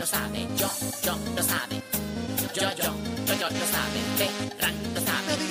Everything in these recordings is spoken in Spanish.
lo sabe. Yo, yo, lo sabe. Yo, yo, yo, yo, lo sabe. Ferran lo sabe.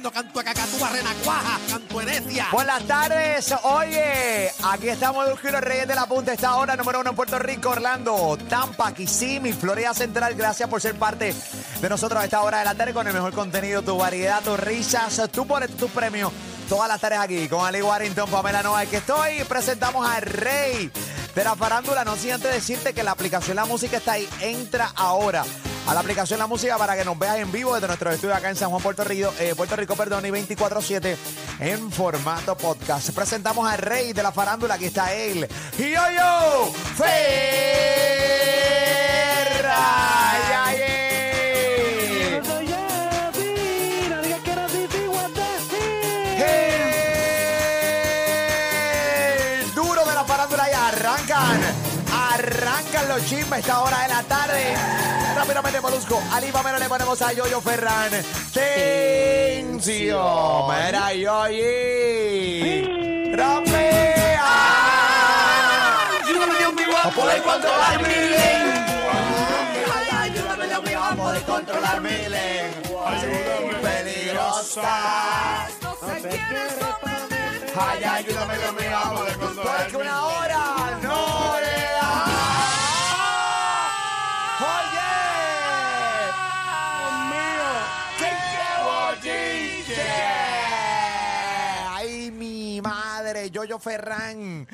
Cantúa, renacuaja. Buenas tardes, oye, aquí estamos y los Reyes de la Punta, esta hora número uno en Puerto Rico, Orlando, Tampa, Kissimmee, Florida Central, gracias por ser parte de nosotros a esta hora de la tarde con el mejor contenido, tu variedad, tus risas, tú pones tus premios, todas las tardes aquí con Ali Warrington, Pamela Noa, que estoy, presentamos al rey de la farándula, no sin antes decirte que la aplicación La Música está ahí, entra ahora a la aplicación La Música para que nos veas en vivo desde nuestro estudio acá en San Juan, Puerto Rico, eh, Puerto Rico, perdón, y 24-7 en formato podcast. Presentamos al rey de la farándula, aquí está él, Yo-Yo Ferra. Los chismes a esta hora de la tarde. Rápidamente, Molusco. Ali Pamela le ponemos a Yoyo Ferran. Tencio. Mira, Yoyi. ¡Rapea! A poder controlar mi lengua. Ay, ayúdame, Dios mío, a poder controlar mi lengua. Peligrosa. Ay, ayúdame, Dios mío, a poder controlar que una hora no Yoyo Ferran.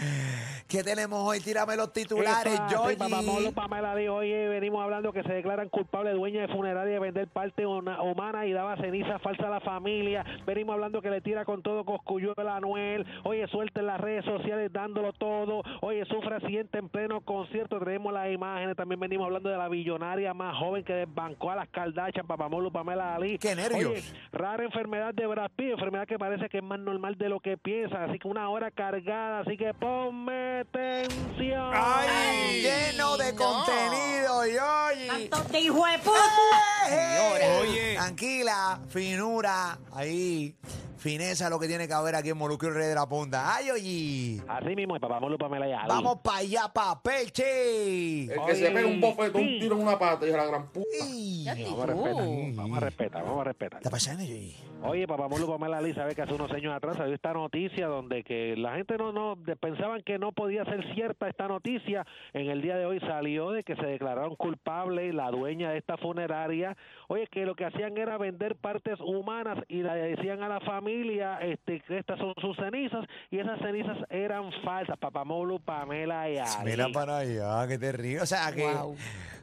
¿Qué tenemos hoy? Tírame los titulares, Epa, Yoyi. sí, Papamolo Pamela dijo, oye, venimos hablando que se declaran culpables dueña de funeraria de vender parte una- humana y daba ceniza falsa a la familia. Venimos hablando que le tira con todo Coscuyuela a Anuel. Oye, suelta en las redes sociales dándolo todo. Oye, sufre accidente en pleno concierto. Tenemos las imágenes. También venimos hablando de la billonaria más joven que desbancó a las Kardashian, Papamolo Pamela Ali. ¡Qué nervios! Oye, rara enfermedad de Brad Pitt, enfermedad que parece que es más normal de lo que piensa. Así que una hora cargada. Así que ponme tensión. Ay, lleno de contenido, Yoyi. de hijo de puta! Oye. Tranquila, finura, ahí. Fineza lo que tiene que haber aquí en Moluquio Rey de la Punta. ¡Ay, oye! Así mismo, papá Molo Pamela y. Vamos para allá, pa' Peche. El que se pega un bofetón, un tiro en una pata y la gran puta. Ey, Vamos a respetar, vamos a respetar, vamos a respetar. ¿Qué está pasando, Yoyi? Oye, papá Molo Pamela Ali sabe que hace unos años atrás salió esta noticia donde que la gente no no de- pensaban que no podía ser cierta esta noticia. En el día de hoy salió de que se declararon culpables la dueña de esta funeraria. Oye, que lo que hacían era vender partes humanas y le decían a la familia familia este, que estas son sus cenizas y esas cenizas eran falsas. Papamolu, Pamela y Ali. Mira para allá, qué terrible. O sea, que Wow.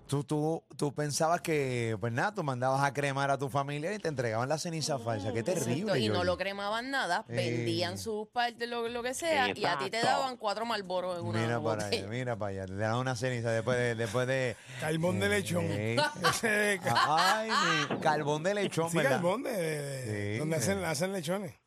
tú, tú, tú pensabas que, pues nada, tú mandabas a cremar a tu familia y te entregaban la ceniza falsa. Qué terrible. Exacto, y no lo cremaban nada, Eh. vendían sus partes, lo, lo que sea, y a ti te daban cuatro malboros en una Mira para allá, mira para allá. Te dan una ceniza después de. Después de Carbón de lechón. Eh, Ese Ay, mi carbón de lechón, sí, ¿verdad? carbón de, de- Sí, donde hacen, hacen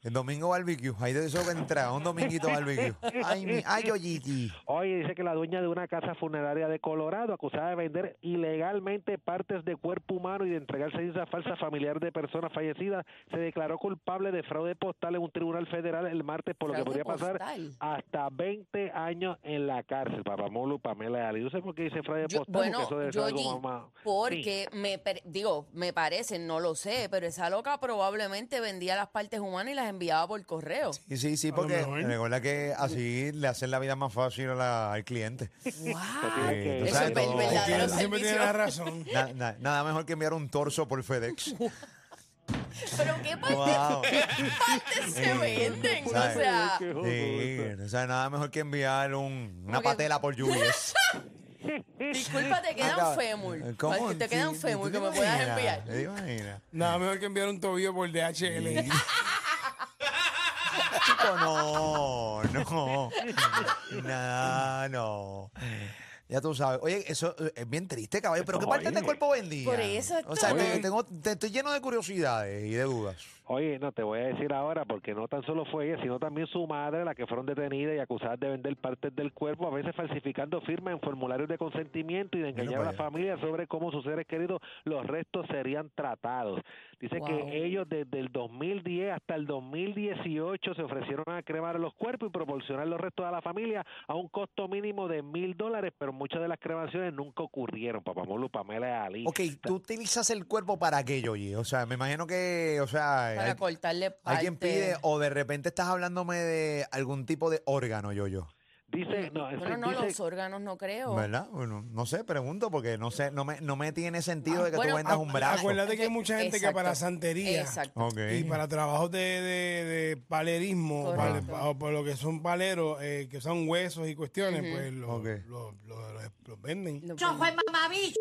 El domingo barbecue. Ahí de eso que entra, un dominguito barbecue. Ay, mi, ay, Yoyiti. Oye, dice que la dueña de una casa funeraria de Colorado, acusada de vender ilegalmente partes de cuerpo humano y de entregar cenizas falsas a familiares de personas fallecidas, se declaró culpable de fraude postal en un tribunal federal el martes, por lo que podría pasar postal. hasta 20 años en la cárcel. Papamolu, Pamela y Ali. Yo sé por qué dice fraude Yo- postal, bueno, porque eso debe ser algo Yoyi, más- más- porque me per- digo, me parece, no lo sé, pero esa loca probablemente vendía las partes humanas y las enviaba por correo. Sí, sí, sí, porque mejor. recuerda que así le hacen la vida más fácil a la- al cliente. Wow. tú Eso sabes es todo. verdadero siempre tiene la razón. Na- na- nada mejor que enviar un torso por FedEx. Pero qué partes, Wow. qué partes se venden, o ¿Sabes? sea, Sí, o sea, nada mejor que enviar un- una patela por UPS. disculpa, te quedan Acá- fémur. ¿Cómo? Te quedan Sí, fémur ¿tú que te me puedas imaginas? enviar. ¿Te imaginas? Nada mejor que enviar un tobillo por DHL. No, no. Nada, no. Ya tú sabes. Oye, eso eh, es bien triste, caballo. Pero ¿qué parte del cuerpo vendía? Por eso O sea, estoy. te, tengo, te estoy lleno de curiosidades y de dudas. Oye, no te voy a decir ahora porque no tan solo fue ella, sino también su madre, la que fueron detenidas y acusadas de vender partes del cuerpo, a veces falsificando firmas en formularios de consentimiento y de engañar a la familia sobre cómo sus seres queridos, los restos serían tratados. Dice Wow. que ellos desde el 2010 hasta el 2018 se ofrecieron a cremar los cuerpos y proporcionar los restos a la familia a un costo mínimo de mil dólares, pero muchas de las cremaciones nunca ocurrieron. Papamolu, Pamela y Ali. Ok, tú utilizas el cuerpo para qué, Yoyi? O sea, me imagino que, o sea, para hay, cortarle parte. hay quien pide, o de repente estás hablándome de algún tipo de órgano, Yoyo. Dice, no, Bueno, no, dice- los órganos no creo. ¿Verdad? Bueno, no sé, pregunto porque no sé, no me, no me tiene sentido de que bueno, tú vendas un brazo. Acuérdate que hay mucha gente que para santería Exacto. Y para trabajos de, de, de palerismo, o por lo que son paleros, eh, que son huesos y cuestiones, pues los Ok. los- los- los- los venden. Yo fue mamabicho.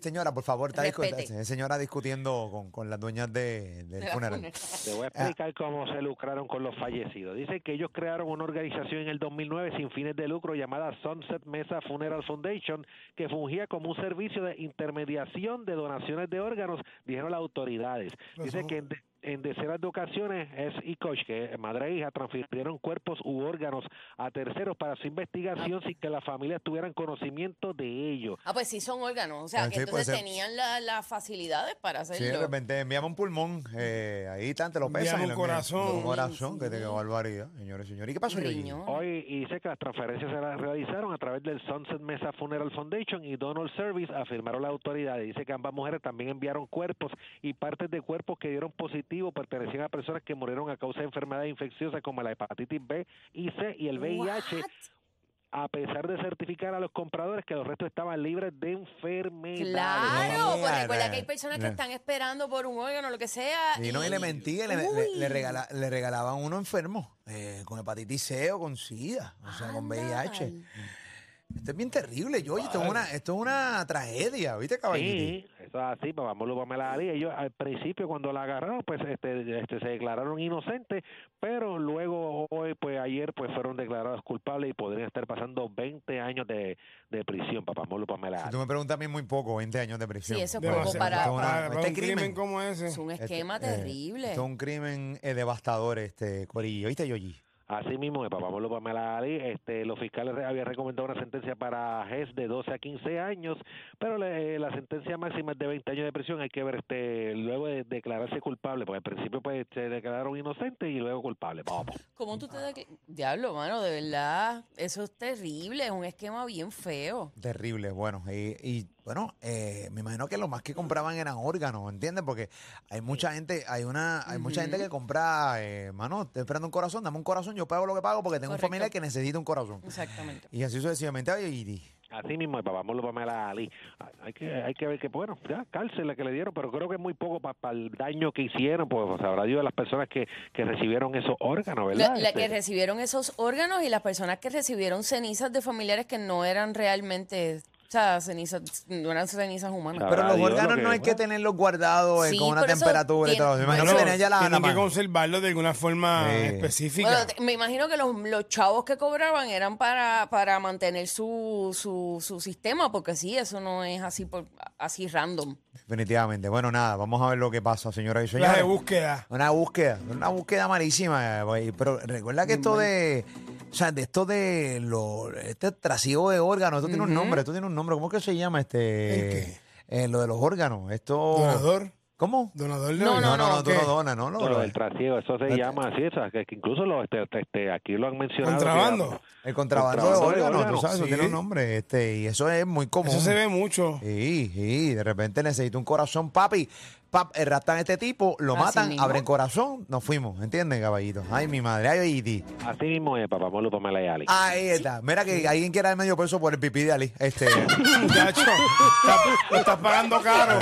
Señora, por favor, está discu- Respete. eh, señora discutiendo con, con las dueñas de, del funeral. Te voy a explicar cómo se lucraron con los fallecidos. Dice que ellos crearon una organización en el 2009 sin fines de lucro llamada Sunset Mesa Funeral Foundation que fungía como un servicio de intermediación de donaciones de órganos, dijeron las autoridades. Dice que en, de- en decenas de ocasiones es y Koch, que madre e hija transfirieron cuerpos u órganos a terceros para su investigación sin que las familias tuvieran conocimiento de ello. Ah, pues sí son órganos. O sea, Ah, que sí, puede entonces ser. tenían la- las facilidades para Sí, de hacerlo. repente enviamos un pulmón, eh, ahí te lo pesan. Enviamos un corazón. Un corazón, que te qué barbaridad, señores y señores. ¿Y qué pasó? Riñón. Hoy y dice que las transferencias se las realizaron a través del Sunset Mesa Funeral Foundation y Donald Service, afirmaron las autoridades. Dice que ambas mujeres también enviaron cuerpos y partes de cuerpos que dieron positivo pertenecían a personas que murieron a causa de enfermedades infecciosas como la hepatitis B y C y el VIH. What? A pesar de certificar a los compradores que los restos estaban libres de enfermedades. Claro, porque recuerda que hay personas que están esperando por un órgano, lo que sea. Y no, y le mentí, le, le- Uy. le regala- le regalaban uno enfermo, eh, con hepatitis C o con SIDA, o sea, con VIH. Esto es bien terrible, yo. Esto es una, esto es una tragedia, ¿viste, caballito? Sí, eso es así, pues vamos a la Ali. Ellos al principio cuando la agarraron, pues este, este, se declararon inocentes, pero luego hoy, pues ayer, pues fueron declarados culpables y podrían estar pasando 20 años de, de prisión, papá Molo Pamela Si Ali. tú me preguntas a mí, muy poco, 20 años de prisión. Sí, eso es poco para, este un crimen. crimen como ese. Es un esquema eh, terrible. Esto es un crimen eh, devastador, este Corillo. ¿Viste, Yoyi? Así mismo, de papá Molo Pamela Ali, este, los fiscales habían recomendado una sentencia para Hess de 12 a 15 años, pero le- la sentencia máxima es de 20 años de prisión. Hay que ver, este, luego de declararse culpable, porque al principio pues se declararon inocentes y luego culpables. Vamos. ¿Cómo tú te decla- Diablo, mano, de verdad. Eso es terrible. Es un esquema bien feo. Terrible, bueno. Y, y, bueno, eh, me imagino que lo más que compraban eran órganos, ¿entiendes? Porque hay mucha gente, hay una, hay mucha gente que compra, eh, mano, estoy esperando un corazón, dame un corazón, yo pago lo que pago porque tengo Correcto. un familiar que necesita un corazón. Exactamente. Y así sucesivamente. Oye, y- Así mismo, el papá Molo Pamela Ali. Hay que, hay que ver que, bueno, ya, cárcel la que le dieron, pero creo que es muy poco para el daño que hicieron, pues sabrá Dios de las personas que, que recibieron esos órganos, La, ¿verdad? la Este, que recibieron esos órganos y las personas que recibieron cenizas de familiares que no eran realmente, o sea, cenizas, no eran cenizas humanas. Pero los Dios órganos no hay que tenerlos guardados eh, Sí, con una por eso temperatura y tiene- todo. Me imagino que tenía ya la, la Tienen que mano. conservarlo de alguna forma Sí. específica. Bueno, te- me imagino que los, los chavos que cobraban eran para, para mantener su, su, su sistema, porque sí, eso no es así por, así random. Definitivamente. Bueno, nada, vamos a ver lo que pasa, señoras y de señores. búsqueda. Una búsqueda, una búsqueda malísima, eh, güey. pero recuerda que esto de, o sea, de esto de lo, este trasiego de órganos, esto tiene un nombre, esto tiene un nombre, ¿cómo es que se llama este? ¿El qué? Eh, lo de los órganos, esto. Donador. ¿Cómo? Donador de No. No, no, no, tú no donas, no, no. Lo lo- del trasiego, eso se llama así, o sea, que incluso lo, este, este, aquí lo han mencionado. Contrabando. El contrabando de Contrabando de órganos, tú sabes, eso sí. tiene un nombre, este, y eso es muy común. Eso se ve mucho. Sí, sí, de repente necesito un corazón, papi. Pap, eh, raptan a este tipo, lo Así matan, mismo. abren corazón, nos fuimos, ¿entienden, caballito? Ay, mi madre, ay, Iti. Así mismo es, papá Molo Pamela y Ali. Ahí está. Mira que alguien quiera el medio peso por el pipí de Ali. Este, Muchacho, estás pagando caro.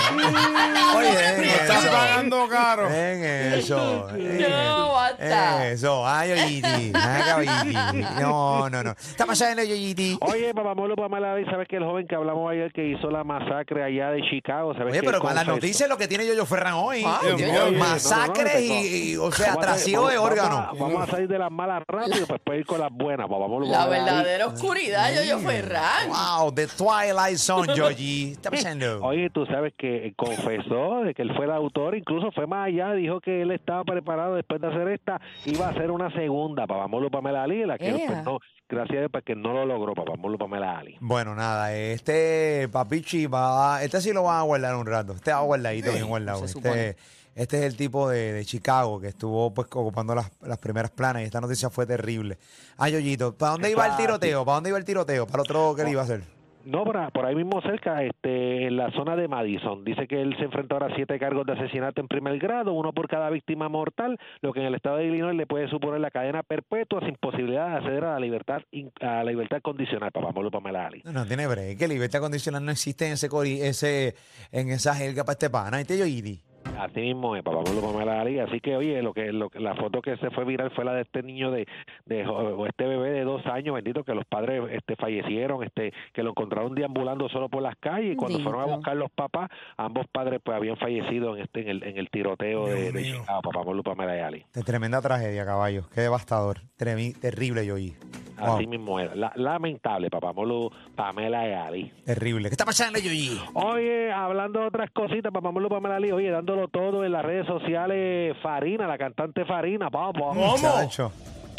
oye, En eso. pagando caro. En eso. en No, basta. Eso. Ay, Yoyiti. Ay, caballiti. No, no, no. Está pasando, Yoyiti. Oye, papá Molo Pamela Ali, ¿sabes que el joven que hablamos ayer que hizo la masacre allá de Chicago? ¿sabes Oye, pero con las noticias lo que tiene Yoyo Ferran hoy. Dios Dios mío. Masacres No, no, no, y, y, o sea, Vamos a- trasiego de órganos. Vamos a, salir de las malas rápido, pues puede ir con las buenas, papá Molo La verdadera oscuridad, yo, yo Ferran. Wow, The Twilight Zone, Yoyi. Está pasando. Oye, tú sabes que confesó de que él fue el autor, incluso fue más allá, dijo que él estaba preparado después de hacer esta, iba a hacer una segunda, papá Molo Pamela Ali, la que pues, no, gracias a Dios porque no lo logró, papá Molo Pamela Ali. Bueno, nada, este papichi va, este sí lo van a guardar un rato. Este va guardadito, bien guardado. Este, este es el tipo de, de Chicago que estuvo pues ocupando las, las primeras planas y esta noticia fue terrible. Ay, Yoyito, ¿para dónde iba el tiroteo? ¿Para dónde iba el tiroteo? ¿Para el otro que le iba a hacer? No, por, por ahí mismo cerca, este, la zona de Madison. Dice que él se enfrentó ahora a siete cargos de asesinato en primer grado, uno por cada víctima mortal, lo que en el estado de Illinois le puede suponer la cadena perpetua sin posibilidad de acceder a la libertad a la libertad condicional, papá Molo Pamela Ali. No, no tiene break. Que libertad condicional no existe en ese, cori- ese en esa jerga para este pana. Este Yoyiti. Así mismo es, papá Molo Pamela Ali. Así que, oye, lo que, lo que la foto que se fue viral fue la de este niño de, de o este bebé de dos años, bendito, que los padres este, fallecieron, este, que lo encontraron deambulando solo por las calles y cuando fueron a buscar los papás, ambos padres pues habían fallecido en este en el, en el tiroteo de, Dios de mío. Chicago, papá Molo Pamela Ali. De tremenda tragedia, caballo. Qué devastador. Tremi- terrible, Yoyi. Wow, Así mismo era. La- lamentable, papá Molo Pamela Ali. terrible. ¿Qué está pasando, Yoyi? Oye, hablando de otras cositas, papá Molo Pamela Ali, oye, dándolo todo en las redes sociales, Farina, la cantante Farina, papá. ¿Cómo?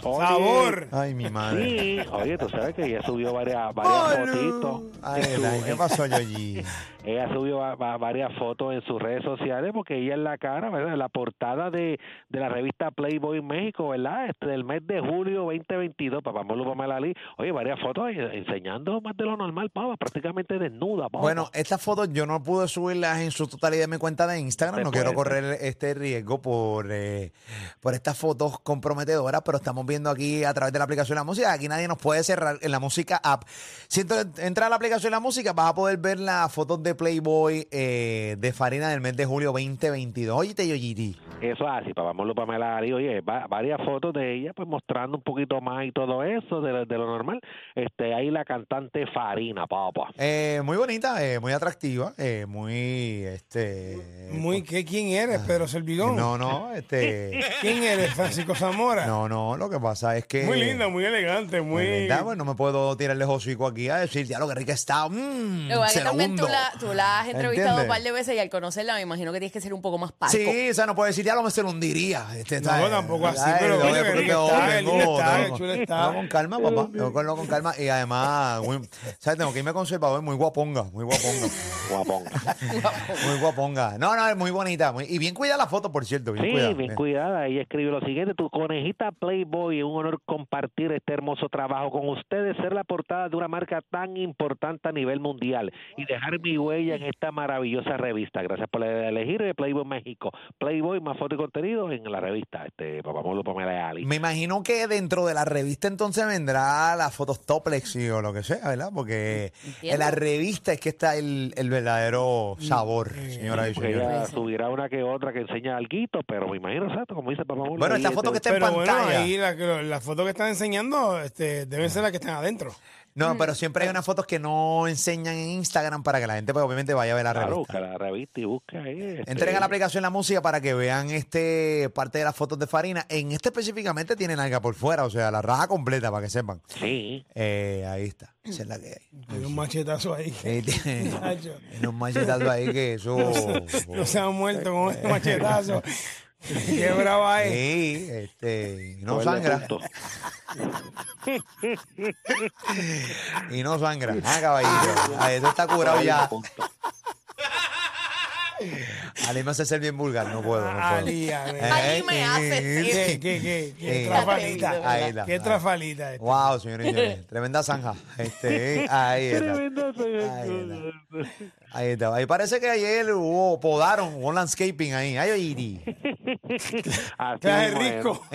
Oye, Sabor. Ay, mi madre. Sí, oye, tú sabes que ella subió varias, varias fotitos. Ay, ¿Qué pasó, Yoyi? ella subió va- va- varias fotos en sus redes sociales porque ella es la cara, ¿verdad? La portada de, de la revista Playboy México, ¿verdad? Este del mes de julio 2022, papá Molo Pamela Ali. Oye, varias fotos enseñando más de lo normal, papá, prácticamente desnuda, papá. Bueno, estas fotos yo no pude subirlas en su totalidad en mi cuenta de Instagram. Se No quiero correr este riesgo por, eh, por estas fotos comprometedoras, pero estamos viendo aquí a través de la aplicación de la música. Aquí nadie nos puede cerrar en la música app. Si ent- entras a la aplicación de la música, vas a poder ver las fotos de Playboy eh, de Farina del mes de julio 2022. Oye, Yoyiti. Eso es así, papá Molo Pamela oye, va- varias fotos de ella, pues mostrando un poquito más y todo eso de, lo- de lo normal. Este, ahí la cantante Farina, papá. Eh, muy bonita, eh, muy atractiva, eh, muy, este... Muy, ¿qué, ¿Quién eres, Pedro Servigón? No, no, este... ¿Quién eres, Francisco Zamora? No, no, lo que pasa es que... Muy linda, muy elegante, muy... Verdad, pues no me puedo tirarle hocico aquí a decir, ya lo que rica está. Mm, Lo que también tú hundo". la, tú la has entrevistado ¿Entiendes? un par de veces y al conocerla me imagino que tienes que ser un poco más parco. Sí, o sea, no puedo decir, ya lo me se lo hundiría. Este, No, tampoco así, pero con calma, papá. Tengo que con calma. Y además, muy- ¿sabes? Tengo que irme conservador, muy guaponga, muy guaponga. Guapón. muy guaponga. No, no, es muy bonita. muy- y bien cuida la foto, por cierto. Bien Sí, cuidada. bien cuidada. Ella escribe lo siguiente: Tu conejita Playboy, es un honor compartir este hermoso trabajo con ustedes, ser la portada de una marca tan importante a nivel mundial y dejar mi huella ella en esta maravillosa revista. Gracias por elegir Playboy México. Playboy, más foto y contenido en la revista. Este, Papamolo Pamela y Ali. Me imagino que dentro de la revista entonces vendrá las fotos toplex y o lo que sea, ¿verdad? Porque en la revista es que está el, el verdadero sabor, señora y señores. ella subirá una que otra que enseña algo, pero me imagino, exacto, como dice Papamolo. Bueno, esta foto que este, está en bueno, pantalla. ahí la, que- la foto que están enseñando este, deben ser las que están adentro. No, pero siempre hay unas fotos que no enseñan en Instagram para que la gente pues, obviamente vaya a ver la Claro, revista. busca la revista y busca ahí. este, Entren a la aplicación La Música para que vean este parte de las fotos de Farina. En este específicamente tiene nalga por fuera, o sea, la raja completa para que sepan. Sí. Eh, ahí está. Esa es la que hay. Hay un machetazo ahí. Eh, tiene, tiene un machetado ahí que eso. No se han muerto con ese machetazo. Qué brava es. Sí, este, y no sangra. Y no sangra. Ah, caballito. Ahí eso está curado ya. Punto. Ali me hace ser bien vulgar, no puedo. No puedo. Ali, a ver. Ali me hace ¿Qué, ser. qué, qué? ¿Qué Eh, trafalita? Ahí está. ¿Qué trafalita? esta? Wow, señores y señores. Tremenda zanja. Este, ahí está. Ahí está. Ahí está. Ahí parece que ayer hubo, podaron, hubo landscaping ahí. Ay, Iri. Traje risco.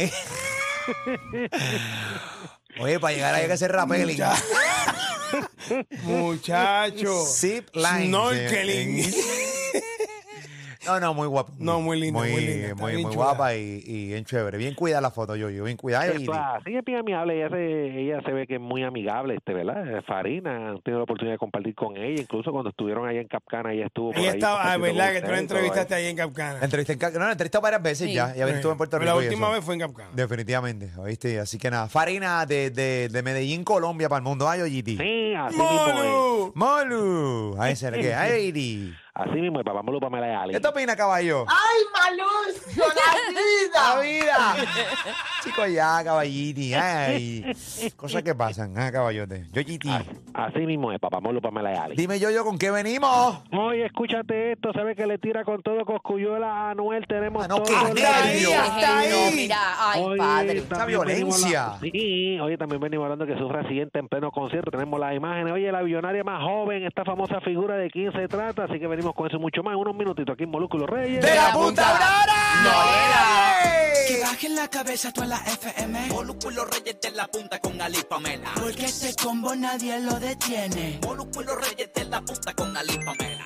Oye, para llegar ahí hay que hacer rappelling. Muchacho. Zip line. Snorkeling. No, no, muy guapo. No, muy linda, muy linda, Muy, bien muy guapa y, y bien chévere. Bien cuida la foto, yo, yo. Bien cuidada. Esto, Iri. así es bien amigable, ella se, ella se ve que es muy amigable, este, ¿verdad? Eh, Farina, han tenido la oportunidad de compartir con ella, incluso cuando estuvieron allá en Capcana, ella estuvo por Ella ahí estaba, ah, verdad que tú la entrevistaste ahí en Capcana. Entrevisté en Ca- no, la entrevisté varias veces Sí. ya. Ya estuve en Puerto Pero Rico. La y última eso. vez fue en Capcana. Definitivamente, ¿oíste? Así que nada, Farina de, de, de Medellín, Colombia, para el mundo. Ay, Oyiti. Sí, así. ¡Molu! Molu. Ahí se le queda. Ay. Así mismo es, Papamolo Pamela y Ali. ¿Qué te opina, caballo? ¡Ay, Malucio, la ¡La vida! vida! Chicos, ya, caballiti. Ay, cosas que pasan, ah, caballote. Yo, Giti. Así mismo es, Papamolo Pamela y Ali. Dime yo, yo, ¿con qué venimos? Oye, escúchate esto, ¿sabes que le tira con todo Coscuyuela a Anuel? Tenemos Ah, no, todo el día. Está Ay, no, ahí. mira, ay, Oye, padre. Esta violencia. hablando- Sí, oye, también venimos hablando que sufre accidente en pleno concierto. Tenemos las imágenes. Oye, la billonaria más joven, esta famosa figura de quién se trata. Así que venimos con eso y mucho más. En unos minutitos aquí en Molúsculos Reyes. ¡De la punta brava! Que bajen la cabeza toda la FM. Molúsculo Reyes de la punta con Ali Pamela. Porque este combo nadie lo detiene. Molúsculo Reyes de la punta con Ali Pamela.